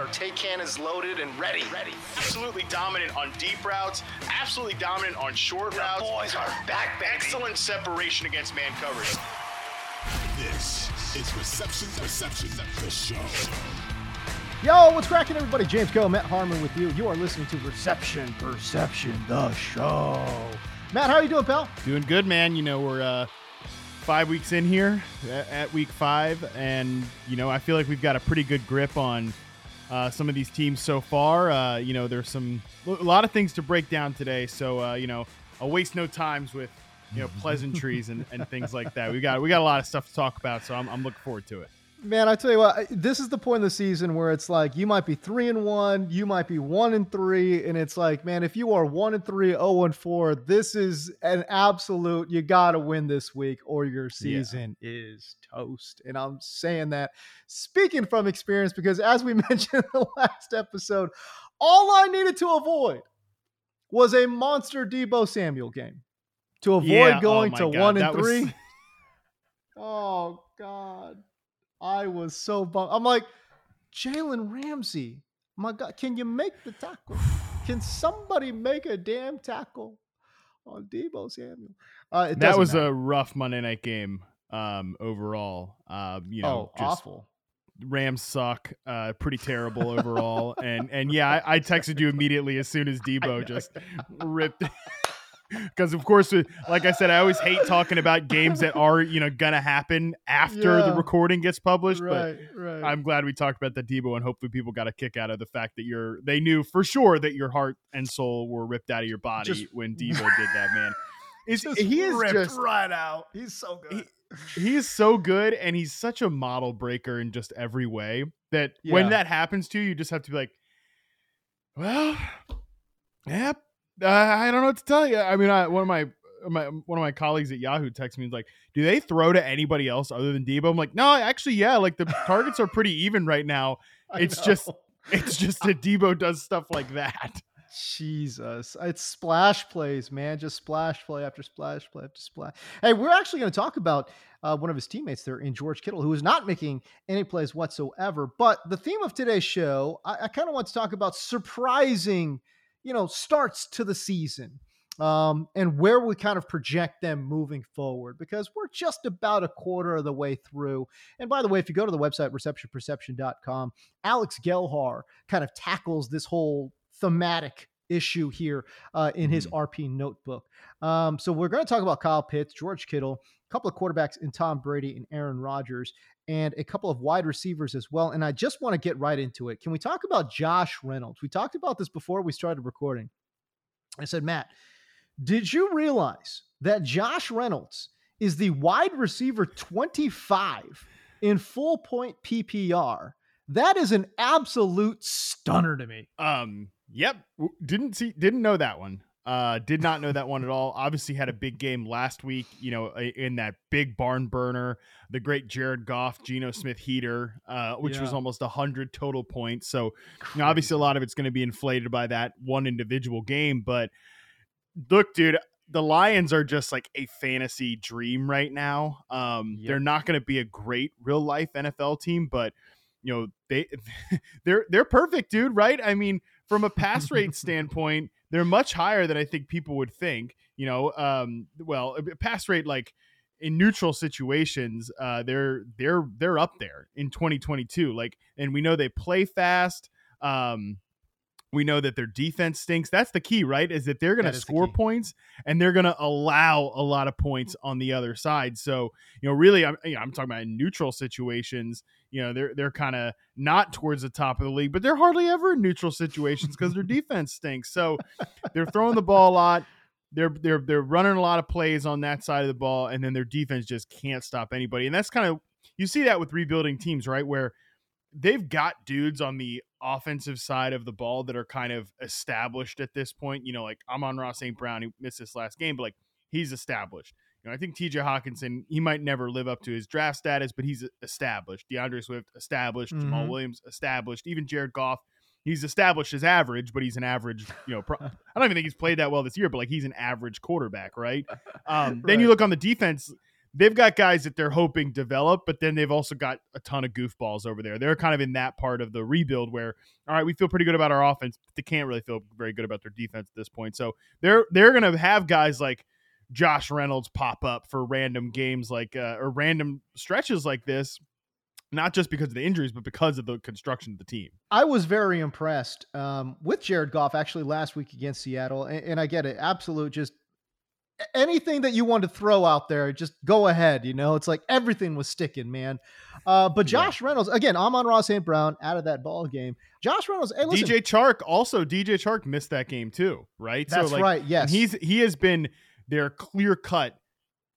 our take cannons loaded and ready. Ready. Absolutely dominant on deep routes. Absolutely dominant on short the routes. boys are back, baby. Excellent separation against man coverage. This is Reception Perception, the show. Yo, what's cracking, everybody? James Koh, Matt Harmon with you. You are listening to Reception Perception, the show. Matt, how are you doing, pal? Doing good, man. You know, we're uh, five weeks in here at week five, and you know, I feel like we've got a pretty good grip on uh, some of these teams so far. Uh, you know, there's some a lot of things to break down today. So uh, you know, I'll waste no times with you know pleasantries and, and things like that. We got we got a lot of stuff to talk about, so I'm, I'm looking forward to it. Man, I tell you what, this is the point of the season where it's like you might be three and one, you might be one and three, and it's like, man, if you are one and three, oh and four, this is an absolute. You got to win this week, or your season yeah. is toast. And I'm saying that speaking from experience because, as we mentioned in the last episode, all I needed to avoid was a monster Deebo Samuel game to avoid yeah, oh going oh to God, one and three. Was... oh God. I was so bummed. I'm like, Jalen Ramsey, my God, can you make the tackle? Can somebody make a damn tackle on Deebo Samuel? Uh, that was matter. a rough Monday night game um, overall. Uh, you know, oh, awful. Rams suck. Uh, pretty terrible overall. and and yeah, I, I, texted you immediately as soon as Deebo just ripped because of course like i said i always hate talking about games that are you know gonna happen after yeah. the recording gets published right, but right. i'm glad we talked about the deebo and hopefully people got a kick out of the fact that you're they knew for sure that your heart and soul were ripped out of your body just, when deebo did that man it's, he is ripped just right out he's so good he, he, is so good and he's such a model breaker in just every way that yeah. when that happens to you you just have to be like well yep uh, I don't know what to tell you. I mean, I, one of my my one of my colleagues at Yahoo texted me like, "Do they throw to anybody else other than Deebo?" I'm like, "No, actually, yeah. Like the targets are pretty even right now. It's just it's just that Deebo does stuff like that." Jesus, it's splash plays, man. Just splash play after splash play after splash. Hey, we're actually going to talk about uh, one of his teammates there in George Kittle, who is not making any plays whatsoever. But the theme of today's show, I, I kind of want to talk about surprising you know, starts to the season um, and where we kind of project them moving forward because we're just about a quarter of the way through. And by the way, if you go to the website receptionperception.com, Alex Gelhar kind of tackles this whole thematic issue here uh, in his mm. RP notebook. Um, so we're going to talk about Kyle Pitts, George Kittle, a couple of quarterbacks in Tom Brady and Aaron Rodgers, and a couple of wide receivers as well. And I just want to get right into it. Can we talk about Josh Reynolds? We talked about this before we started recording. I said, Matt, did you realize that Josh Reynolds is the wide receiver 25 in full point PPR? That is an absolute stunner to me. Um, yep, didn't see, didn't know that one. Uh, did not know that one at all. Obviously, had a big game last week. You know, in that big barn burner, the great Jared Goff, Geno Smith heater, uh, which yeah. was almost hundred total points. So, you know, obviously, a lot of it's going to be inflated by that one individual game. But look, dude, the Lions are just like a fantasy dream right now. Um, yep. They're not going to be a great real life NFL team, but you know they they're they're perfect, dude. Right? I mean, from a pass rate standpoint they're much higher than I think people would think. You know, um, well, pass rate like in neutral situations, uh, they're they're they're up there in 2022. Like, and we know they play fast. Um, we know that their defense stinks. That's the key, right? Is that they're going to score points and they're going to allow a lot of points on the other side. So, you know, really, I'm you know, I'm talking about in neutral situations. You know, they're they're kind of not towards the top of the league, but they're hardly ever in neutral situations because their defense stinks. So, they're throwing the ball a lot. They're they're they're running a lot of plays on that side of the ball, and then their defense just can't stop anybody. And that's kind of you see that with rebuilding teams, right? Where they've got dudes on the offensive side of the ball that are kind of established at this point. You know, like Amon-Ra St. Brown, he missed this last game, but like he's established. You know, I think TJ Hockenson, he might never live up to his draft status, but he's established. DeAndre Swift, established. Jamaal Mhm. Williams, established. Even Jared Goff, he's established as average, but he's an average, you know, pro- I don't even think he's played that well this year, but like he's an average quarterback, right? Um, Then you look on the defense, they've got guys that they're hoping develop, but then they've also got a ton of goofballs over there. They're kind of in that part of the rebuild where, all right, we feel pretty good about our offense, but they can't really feel very good about their defense at this point. So they're they're gonna have guys like Josh Reynolds pop up for random games like uh, or random stretches like this, not just because of the injuries, but because of the construction of the team. I was very impressed um, with Jared Goff actually last week against Seattle, and, and I get it, absolute just anything that you want to throw out there, just go ahead. You know, it's like everything was sticking, man. Uh, but Yeah. Josh Reynolds again, Amon-Ra St. Brown out of that ball game. Josh Reynolds, hey, listen, DJ Chark also DJ Chark missed that game too, right? that's right. Yes, he's he has been their clear cut,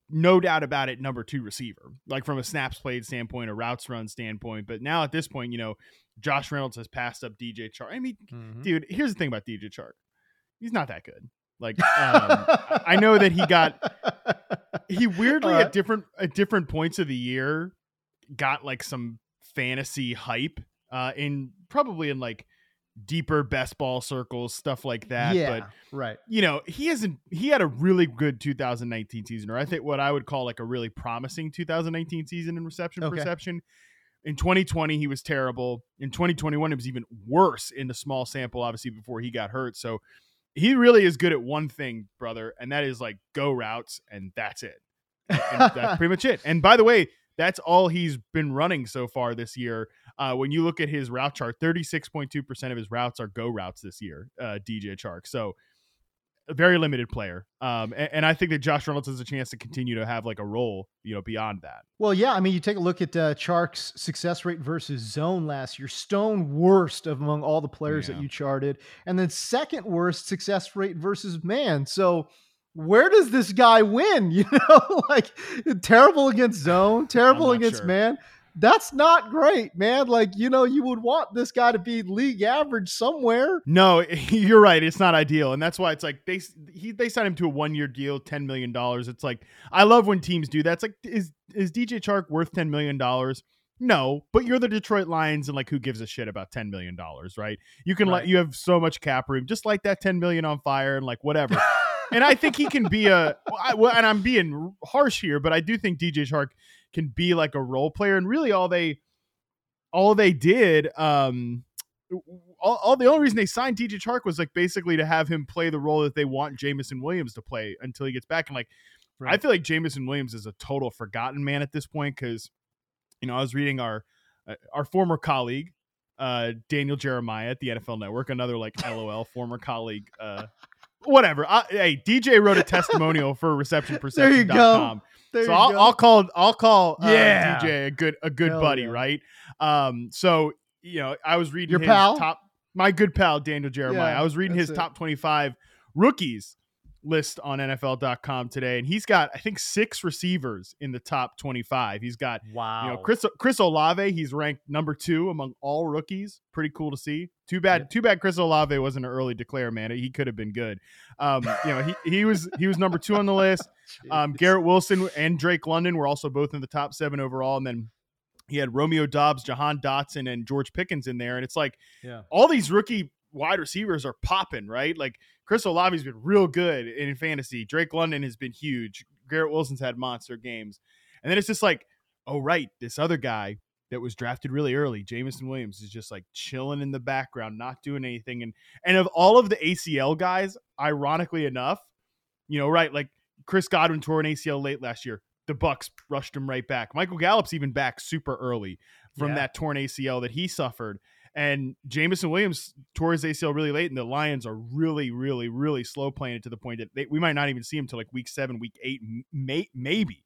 no doubt about it, number two receiver, like from a snaps played standpoint, a routes run standpoint. But now at this point, you know, Josh Reynolds has passed up DJ Chark. I mean, Mhm. dude, here's the thing about DJ Chark. He's not that good. Like, um, I know that he got he weirdly Alright. at different at different points of the year got like some fantasy hype uh in probably in like deeper best ball circles stuff like that yeah, but right. you know he hasn't he had a really good 2019 season or i think what i would call like a really promising 2019 season in reception Okay. perception in 2020 he was terrible in 2021 it was even worse in the small sample obviously before he got hurt so he really is good at one thing brother and that is like go routes and that's it and that's pretty much it. And by the way, that's all he's been running so far this year. Uh, when you look at his route chart, 36.2% of his routes are go routes this year, uh, DJ Chark. So a very limited player. Um, and, and I think that Josh Reynolds has a chance to continue to have like a role, you know, beyond that. Well, yeah. I mean, you take a look at uh, Chark's success rate versus zone last year. Stone worst of among all the players Yeah. that you charted, and then second worst success rate versus man. So where does this guy win? You know, like terrible against zone, terrible against sure. man. That's not great, man. Like you know, you would want this guy to be league average somewhere. No, you're right. It's not ideal, and that's why it's like they he they signed him to a one year deal, ten million dollars. It's like I love when teams do that. It's like is is DJ Chark worth ten million dollars? No, but you're the Detroit Lions, and like who gives a shit about ten million dollars, right? You can Right. let you have so much cap room, just like that ten million on fire, and like whatever. And I think he can be a. well, I, well, and I'm being harsh here, but I do think DJ Chark can be like a role player, and really all they all they did um all, all the only reason they signed DJ Chark was like basically to have him play the role that they want Jameson Williams to play until he gets back. And like, I feel like Jameson Williams is a total forgotten man at this point because, you know, I was reading our uh, our former colleague uh Daniel Jeremiah at the NFL Network, another like LOL former colleague. Uh, whatever. I, hey, DJ wrote a testimonial for receptionperception.com. There you go. There So you I'll, go. I'll call I'll call uh, Yeah. DJ a good a good Hell buddy, yeah. right? Um, so you know, I was reading Your his pal? top my good pal Daniel Jeremiah. Yeah, I was reading his it. top twenty five rookies list on NFL.com today, and he's got I think six receivers in the top twenty five. He's got wow. you know Chris Chris Olave. He's ranked number two among all rookies. Pretty cool to see. Too bad too bad Chris Olave wasn't an early declare man. He could have been good. Um, you know he he was he was number two on the list. Um, Garrett Wilson and Drake London were also both in the top seven overall, and then he had Romeo Doubs, Jahan Dotson, and George Pickens in there. And it's like Yeah. all these rookie wide receivers are popping, right? Like Chris Olave's been real good in fantasy. Drake London has been huge. Garrett Wilson's had monster games, and then it's just like, oh right, this other guy that was drafted really early, Jameson Williams, is just like chilling in the background, not doing anything. And and of all of the ACL guys, ironically enough, you know, right, like Chris Godwin tore an ACL late last year. the Bucs rushed him right back. Michael Gallup's even back super early from Yeah. that torn ACL that he suffered. And Jameson Williams tore his ACL really late, and the Lions are really, really, really slow playing it to the point that they, we might not even see him till like week seven, week eight, may, maybe.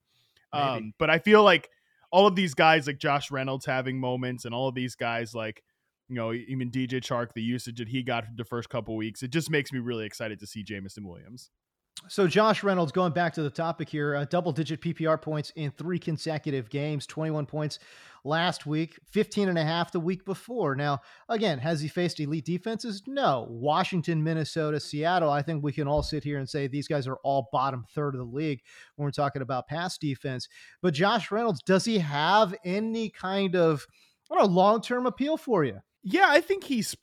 Um, but I feel like all of these guys, like Josh Reynolds, having moments, and all of these guys, like you know, even DJ Chark, the usage that he got the first couple weeks, it just makes me really excited to see Jameson Williams. So Josh Reynolds, going back to the topic here, uh, double-digit PPR points in three consecutive games, 21 points last week, 15 and a half the week before. Now, again, has he faced elite defenses? No. Washington, Minnesota, Seattle, I think we can all sit here and say these guys are all bottom third of the league when we're talking about pass defense. But Josh Reynolds, does he have any kind of long-term appeal for you? Yeah, I think he's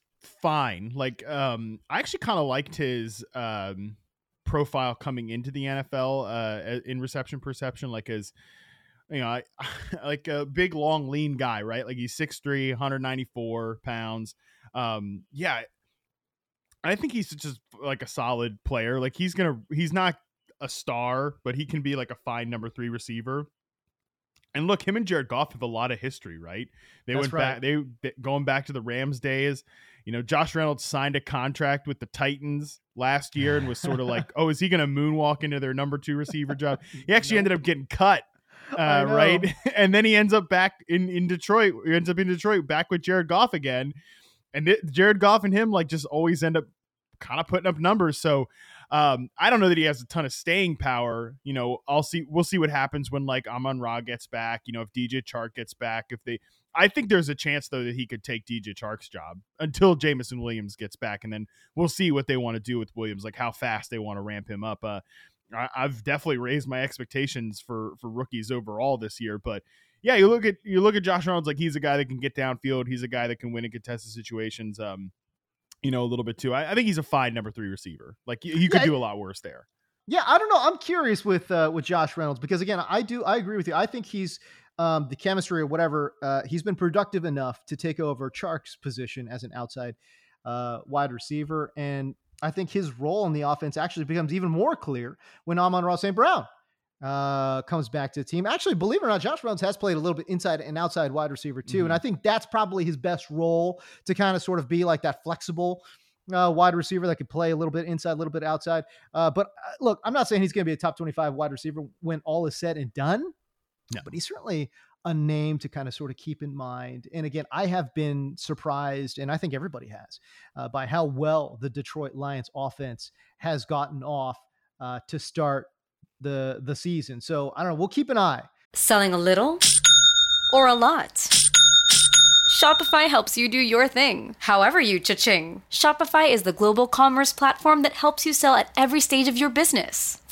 fine. Like, um, I actually kind of liked his um profile coming into the NFL uh in reception perception, like as you know, I, like a big, long, lean guy, right? Like he's 6'3, 194 pounds. Um, yeah, I think he's just like a solid player. Like he's gonna, he's not a star, but he can be like a fine number three receiver. And look, him and Jared Goff have a lot of history, right? They That's went right. back. They they- going back to the Rams days. You know, Josh Reynolds signed a contract with the Titans last year and was sort of like, "Oh, is he going to moonwalk into their number two receiver job?" He actually ended up getting cut, uh, right? And then he ends up back in in Detroit. He ends up in Detroit, back with Jared Goff again. And it, Jared Goff and him like just always end up kind of putting up numbers. So um, I don't know that he has a ton of staying power. You know, I'll see. We'll see what happens when like Amon-Ra gets back. You know, if DJ Chark gets back. If they, I think there's a chance though that he could take DJ Chark's job until Jameson Williams gets back, and then we'll see what they want to do with Williams, like how fast they want to ramp him up. Uh, I, I've definitely raised my expectations for for rookies overall this year, but yeah, you look at you look at Josh Reynolds like he's a guy that can get downfield. He's a guy that can win in contested situations. Um, you know, a little bit too. I, I think he's a fine number three receiver. Like you, you could Yeah, do a lot worse there. Yeah, I don't know. I'm curious with uh, with Josh Reynolds because again, I do I agree with you. I think he's um, the chemistry or whatever. Uh, he's been productive enough to take over Chark's position as an outside uh, wide receiver, and I think his role in the offense actually becomes even more clear when Amon-Ra St. Brown uh, comes back to the team. Actually, believe it or not, Josh Reynolds has played a little bit inside and outside wide receiver too, and I think that's probably his best role to kind of sort of be like that flexible uh, wide receiver that could play a little bit inside, a little bit outside. Uh, but uh, look, I'm not saying he's going to be a top 25 wide receiver when all is said and done. No. But he's certainly a name to kind of sort of keep in mind. And again, I have been surprised, and I think everybody has, uh, by how well the Detroit Lions offense has gotten off uh, to start the the season. So I don't know. We'll keep an eye. Selling a little or a lot? Shopify helps you do your thing, however you cha-ching. Shopify is the global commerce platform that helps you sell at every stage of your business.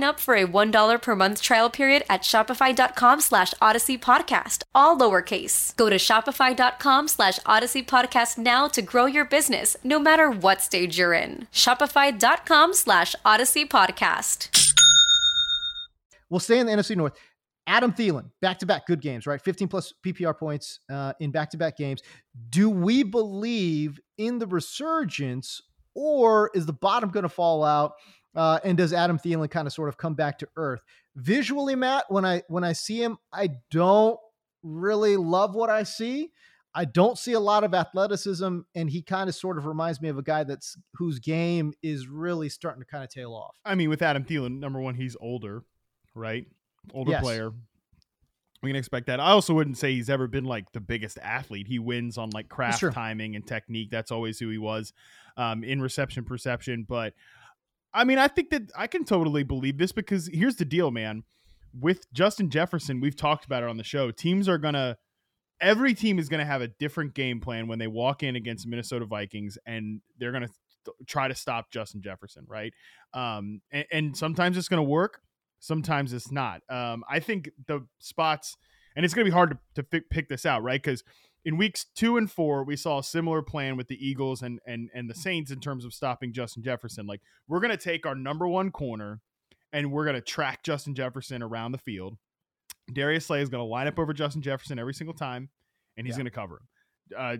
up for a $1 per month trial period at shopify.com slash odyssey podcast, all lowercase. Go to shopify.com slash odyssey podcast now to grow your business, no matter what stage you're in. Shopify.com slash odyssey podcast. We'll stay in the NFC North. Adam Thielen, back to back good games, right? 15 plus PPR points uh, in back to back games. Do we believe in the resurgence or is the bottom going to fall out? Uh, and does Adam Thielen kind of sort of come back to earth? Visually, Matt, when I when I see him, I don't really love what I see. I don't see a lot of athleticism, and he kind of sort of reminds me of a guy that's whose game is really starting to kind of tail off. I mean, with Adam Thielen, number one, he's older, right? Older Yes. player. We can expect that. I also wouldn't say he's ever been like the biggest athlete. He wins on like craft timing and technique. That's always who he was um, in reception perception. But I mean, I think that I can totally believe this because here's the deal, man. With Justin Jefferson, we've talked about it on the show. Teams are gonna every team is gonna have a different game plan when they walk in against Minnesota Vikings, and they're gonna th- try to stop Justin Jefferson, right? Um, and, and sometimes it's gonna work, sometimes it's not. Um, I think the spots, and it's gonna be hard to, to pick, pick this out, right? Because in weeks two and four, we saw a similar plan with the Eagles and and and the Saints in terms of stopping Justin Jefferson. Like we're gonna take our number one corner and we're gonna track Justin Jefferson around the field. Darius Slay is gonna line up over Justin Jefferson every single time, and he's Yeah. gonna cover him. Uh,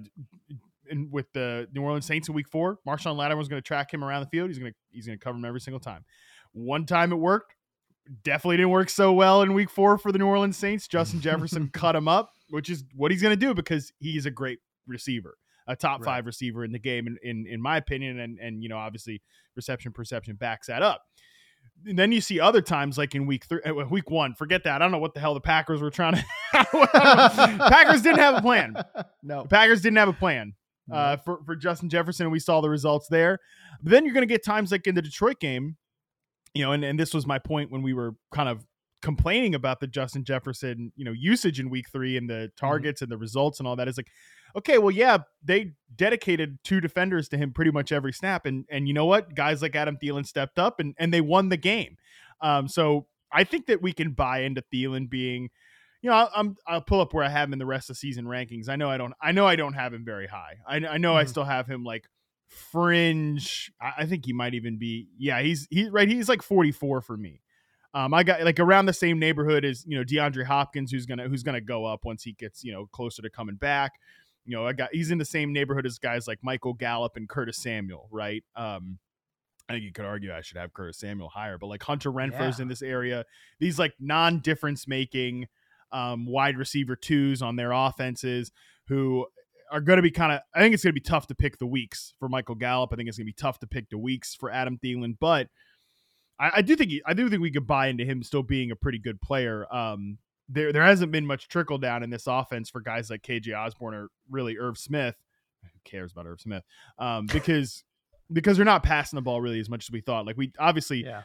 and with the New Orleans Saints in Week Four, Marshon Lattimore was gonna track him around the field. He's gonna he's gonna cover him every single time. One time it worked. Definitely didn't work so well in Week Four for the New Orleans Saints. Justin Jefferson cut him up, which is what he's gonna do because he's a great receiver, a top Right. five receiver in the game, in, in in my opinion. And and you know obviously reception perception backs that up. And then you see other times like in week three, uh, week one. Forget that. I don't know what the hell the Packers were trying to. Packers didn't have a plan. no. The Packers didn't have a plan uh, for for Justin Jefferson. and We saw the results there. But then you're going to get times like in the Detroit game, you know, and, and this was my point when we were kind of complaining about the Justin Jefferson, you know, usage in week three and the targets and the results and all that. Is like, okay, well, yeah, they dedicated two defenders to him pretty much every snap, and and you know what, guys like Adam Thielen stepped up and and they won the game. Um, so I think that we can buy into Thielen being. You know, I'll, I'm I'll pull up where I have him in the rest of season rankings. I know I don't. I know I don't have him very high. I, I know I Mhm. still have him like fringe. I, I think he might even be. Yeah, he's he right. He's like 44 for me. Um, I got like around the same neighborhood as you know DeAndre Hopkins, who's gonna who's gonna go up once he gets you know closer to coming back. You know, I got he's in the same neighborhood as guys like Michael Gallup and Curtis Samuel, right? Um, I think you could argue I should have Curtis Samuel higher, but like Hunter Renfrow's Yeah. in this area. These like non-difference making um, wide receiver twos on their offenses who are going to be kind of. I think it's going to be tough to pick the weeks for Michael Gallup. I think it's going to be tough to pick the weeks for Adam Thielen, but I, I do think he, I do think we could buy into him still being a pretty good player. Um, there there hasn't been much trickle down in this offense for guys like KJ Osborne or really Irv Smith. Who cares about Irv Smith? Um, because because they're not passing the ball really as much as we thought. Like we obviously Yeah.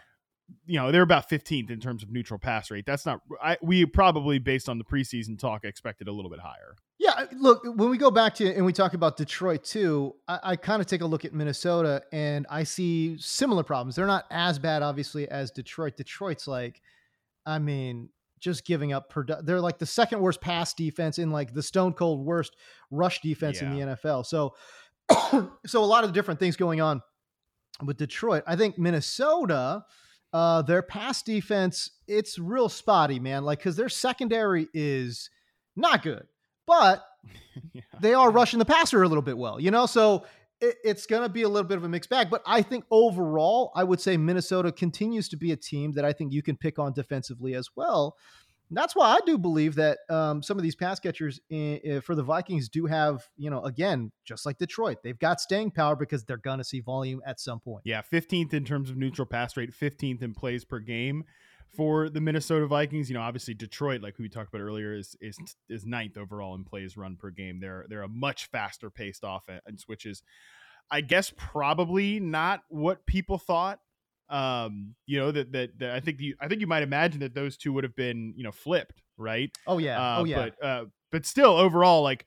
You know they're about 15th in terms of neutral pass rate. That's not I, we probably based on the preseason talk expected a little bit higher. Yeah, look, when we go back to and we talk about Detroit too, I, I kind of take a look at Minnesota and I see similar problems. They're not as bad, obviously, as Detroit. Detroit's like, I mean, just giving up. Produ- they're like the second worst pass defense in like the stone cold worst rush defense in the NFL. So, so a lot of different things going on with Detroit. I think Minnesota, uh, their pass defense, it's real spotty, man. Like, because their secondary is not good, but yeah. they are rushing the passer a little bit well, you know? So it, it's going to be a little bit of a mixed bag. But I think overall, I would say Minnesota continues to be a team that I think you can pick on defensively as well. That's why I do believe that um, some of these pass catchers in, in- for the Vikings do have, you know, again, just like Detroit, they've got staying power because they're going to see volume at some point. Yeah, 15th in terms of neutral pass rate, 15th in plays per game for the Minnesota Vikings. You know, obviously Detroit, like we talked about earlier, is is is ninth overall in plays run per game. They're they're a much faster paced offense, which is, I guess, probably not what people thought. Um, you know that that, that I think you I think you might imagine that those two would have been you know flipped, right? Oh, yeah. Uh, oh, yeah. But uh, but still, overall, like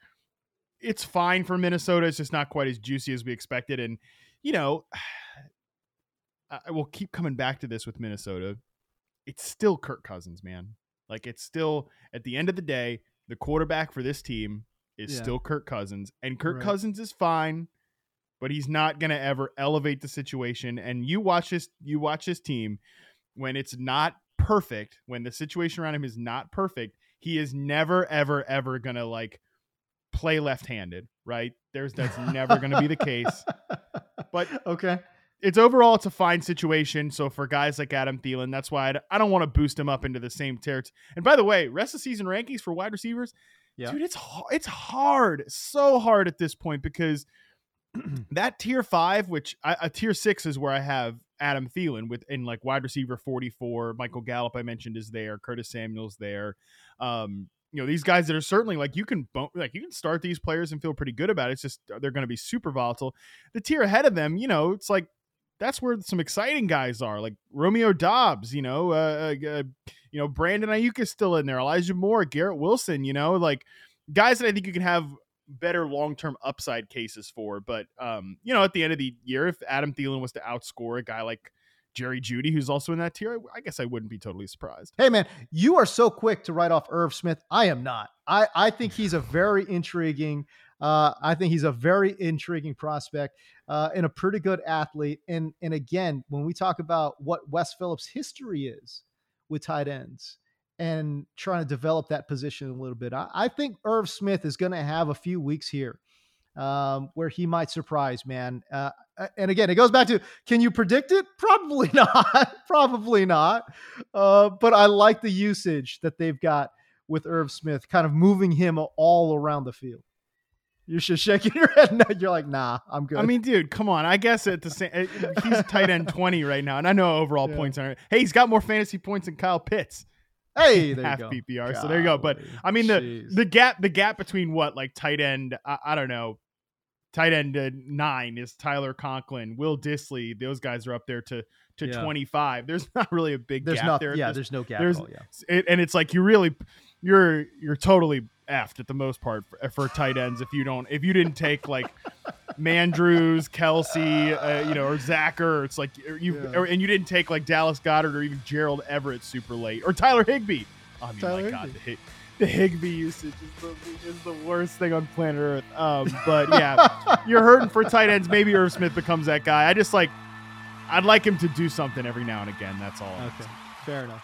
it's fine for Minnesota. It's just not quite as juicy as we expected, and you know, I will keep coming back to this with Minnesota. It's still Kirk Cousins, man. Like it's still at the end of the day, the quarterback for this team is Yeah. still Kirk Cousins, and Kirk Right. Cousins is fine, but he's not going to ever elevate the situation. And you watch this, you watch this team when it's not perfect, when the situation around him is not perfect, he is never, ever, ever going to like play left-handed, right? There's that's never going to be the case. But okay. it's overall it's a fine situation. So for guys like Adam Thielen, that's why I'd, I don't want to boost him up into the same territory. And by the way, rest of the season rankings for wide receivers, Yeah. dude, it's it's hard, so hard at this point because that tier five, which I, a tier six is where I have Adam Thielen with in like wide receiver forty four. Michael Gallup I mentioned is there. Curtis Samuel's there. Um, you know these guys that are certainly like you can like you can start these players and feel pretty good about it. It's just they're going to be super volatile. The tier ahead of them, you know, it's like that's where some exciting guys are, like Romeo Doubs. You know, uh, uh, uh you know Brandon Aiyuk is still in there, Elijah Moore, Garrett Wilson. You know, like guys that I think you can have better long term upside cases for. But um, you know, at the end of the year, if Adam Thielen was to outscore a guy like Jerry Jeudy, who's also in that tier, I guess I wouldn't be totally surprised. Hey man, you are so quick to write off Irv Smith. I am not. I I think he's a very intriguing. Uh, I think he's a very intriguing prospect uh, and a pretty good athlete. And and again, when we talk about what Wes Phillips' history is with tight ends and trying to develop that position a little bit, I, I think Irv Smith is going to have a few weeks here um, where he might surprise, man. Uh, and again, it goes back to can you predict it? Probably not. Probably not. Uh, but I like the usage that they've got with Irv Smith, kind of moving him all around the field. You're just shaking your head. No, you're like, nah, I'm good. I mean, dude, come on. I guess at the same, he's a tight end 20 right now, and I know overall yeah. points are. Hey, he's got more fantasy points than Kyle Pitts. Hey, half PPR. So there you go. But I mean, the the gap the gap between what like tight end, I, I don't know, tight end uh, nine is Tyler Conklin, Will Dissly. Those guys are up there to to yeah. 25. There's not really a big there's gap not, there. Yeah, there's, there's no gap. There's, all, yeah. It, and it's like you really you're you're totally effed at the most part for, for tight ends if you don't if you didn't take like Mandrews, Kelsey, uh, you know, or Zacher. It's like you yeah. or, and you didn't take like Dallas Goedert or even Gerald Everett super late or Tyler Higbee. I mean, Tyler my God, the, the Higbee usage is the, is the worst thing on planet Earth. Um, but yeah, you're hurting for tight ends. Maybe Irv Smith becomes that guy. I just like, I'd like him to do something every now and again. That's all. Okay, fair enough.